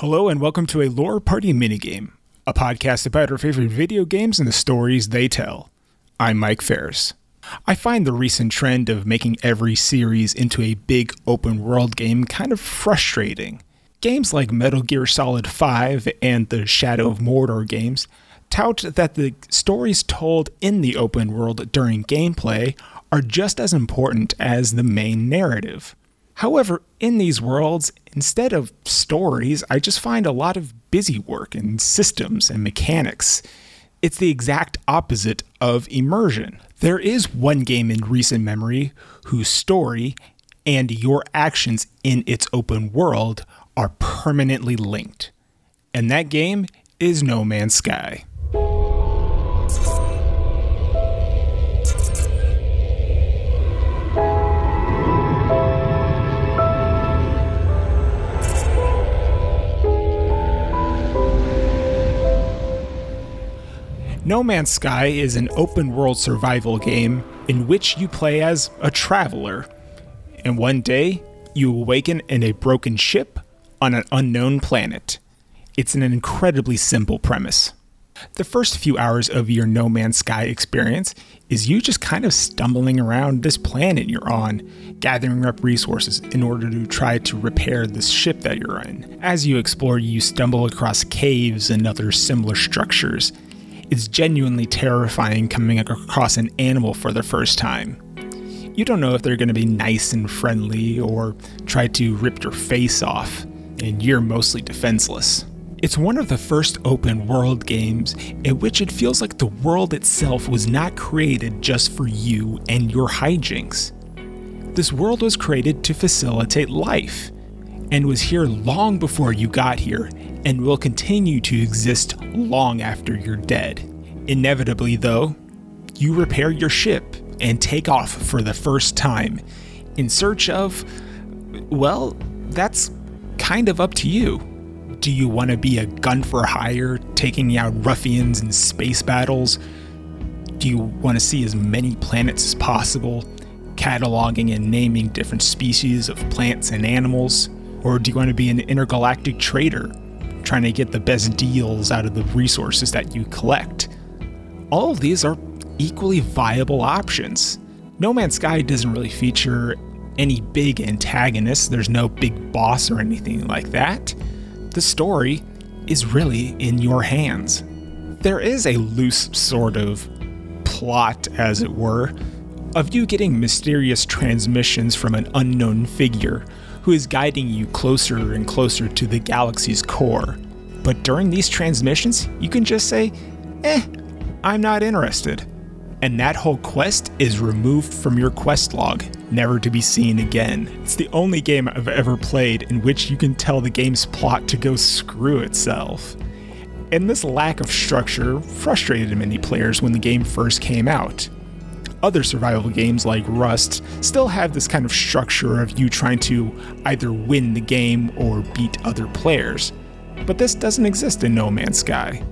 Hello, and welcome to a Lore Party minigame, a podcast about our favorite video games and the stories they tell. I'm Mike Ferris. I find the recent trend of making every series into a big open world game kind of frustrating. Games like Metal Gear Solid 5 and the Shadow of Mordor games tout that the stories told in the open world during gameplay are just as important as the main narrative. However, in these worlds, instead of stories, I just find a lot of busy work and systems and mechanics. It's the exact opposite of immersion. There is one game in recent memory whose story and your actions in its open world are permanently linked. And that game is No Man's Sky. No Man's Sky is an open world survival game in which you play as a traveler. And one day, you awaken in a broken ship on an unknown planet. It's an incredibly simple premise. The first few hours of your No Man's Sky experience is you just kind of stumbling around this planet you're on, gathering up resources in order to try to repair this ship that you're in. As you explore, you stumble across caves and other similar structures, it's genuinely terrifying coming across an animal for the first time. You don't know if they're going to be nice and friendly or try to rip your face off, and you're mostly defenseless. It's one of the first open world games in which it feels like the world itself was not created just for you and your hijinks. This world was created to facilitate life, and was here long before you got here and will continue to exist long after you're dead. Inevitably, though, you repair your ship and take off for the first time in search of, well, that's kind of up to you. Do you want to be a gun for hire, taking out ruffians in space battles? Do you want to see as many planets as possible, cataloging and naming different species of plants and animals? Or do you want to be an intergalactic trader, trying to get the best deals out of the resources that you collect? All of these are equally viable options. No Man's Sky doesn't really feature any big antagonists, there's no big boss or anything like that. The story is really in your hands. There is a loose sort of plot, as it were, of you getting mysterious transmissions from an unknown figure who is guiding you closer and closer to the galaxy's core. But during these transmissions, you can just say, eh, I'm not interested. And that whole quest is removed from your quest log, never to be seen again. It's the only game I've ever played in which you can tell the game's plot to go screw itself. And this lack of structure frustrated many players when the game first came out other survival games like Rust still have this kind of structure of you trying to either win the game or beat other players. But this doesn't exist in No Man's Sky.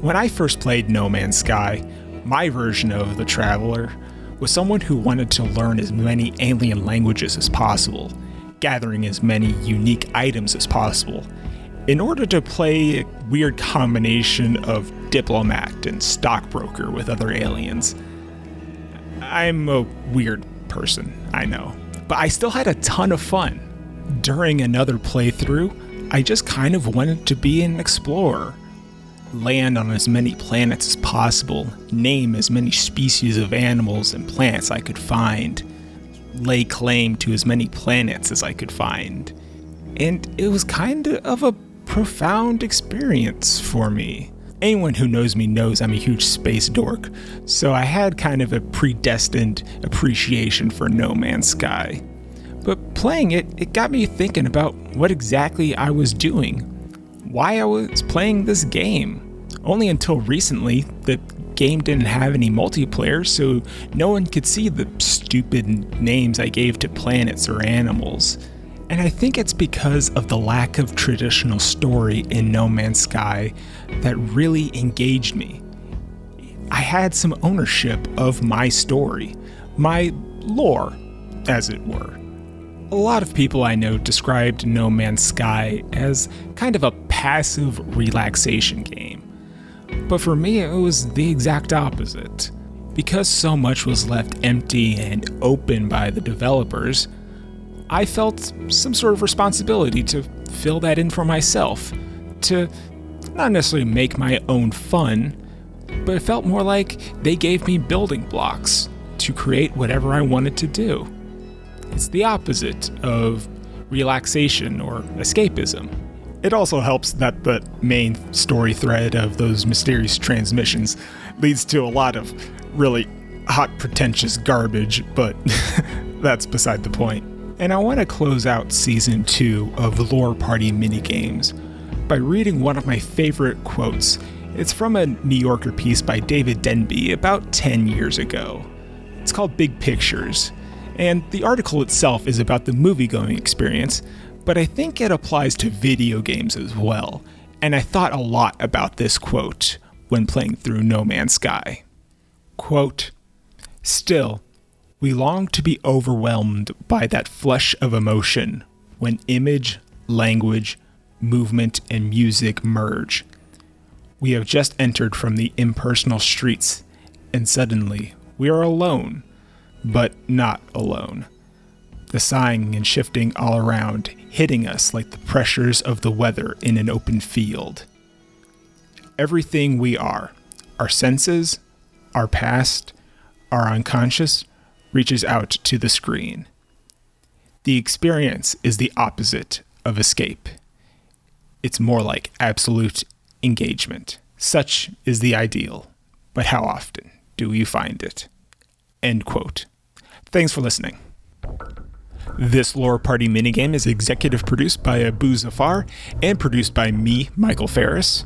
When I first played No Man's Sky, my version of the Traveler was someone who wanted to learn as many alien languages as possible, gathering as many unique items as possible, in order to play a weird combination of diplomat and stockbroker with other aliens. I'm a weird person, I know. But I still had a ton of fun. During another playthrough, I just kind of wanted to be an explorer. Land on as many planets as possible, name as many species of animals and plants I could find, lay claim to as many planets as I could find. And it was kind of a profound experience for me anyone who knows me knows I'm a huge space dork, so I had kind of a predestined appreciation for No Man's Sky. But playing it, it got me thinking about what exactly I was doing. why I was playing this game. Only until recently, the game didn't have any multiplayer, so no one could see the stupid names I gave to planets or animals. And I think it's because of the lack of traditional story in No Man's Sky that really engaged me. I had some ownership of my story, my lore, as it were. A lot of people I know described No Man's Sky as kind of a passive relaxation game. But for me, it was the exact opposite. Because so much was left empty and open by the developers, I felt some sort of responsibility to fill that in for myself, to not necessarily make my own fun, but it felt more like they gave me building blocks to create whatever I wanted to do. It's the opposite of relaxation or escapism. It also helps that the main story thread of those mysterious transmissions leads to a lot of really hot, pretentious garbage, but that's beside the point. And I want to close out season two of Lore Party Minigames by reading one of my favorite quotes. It's from a New Yorker piece by David Denby about 10 years ago. It's called Big Pictures, and the article itself is about the movie going experience, but I think it applies to video games as well. And I thought a lot about this quote when playing through No Man's Sky. Quote, Still, we long to be overwhelmed by that flush of emotion when image, language, movement, and music merge. We have just entered from the impersonal streets, and suddenly we are alone, but not alone. The sighing and shifting all around, hitting us like the pressures of the weather in an open field. Everything we are, our senses, our past, our unconscious, reaches out to the screen. The experience is the opposite of escape. It's more like absolute engagement. Such is the ideal, but how often do you find it? End quote. Thanks for listening. This Lore Party minigame is executive produced by Abu Zafar and produced by me, Michael Ferris.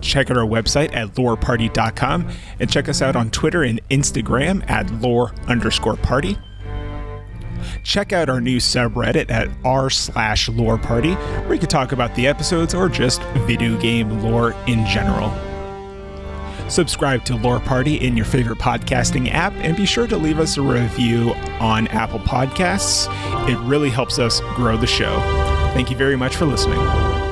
Check out our website at loreparty.com and check us out on Twitter and Instagram at lore underscore party. Check out our new subreddit at r slash lore party, where you can talk about the episodes or just video game lore in general. Subscribe to Lore Party in your favorite podcasting app and be sure to leave us a review on Apple Podcasts. It really helps us grow the show. Thank you very much for listening.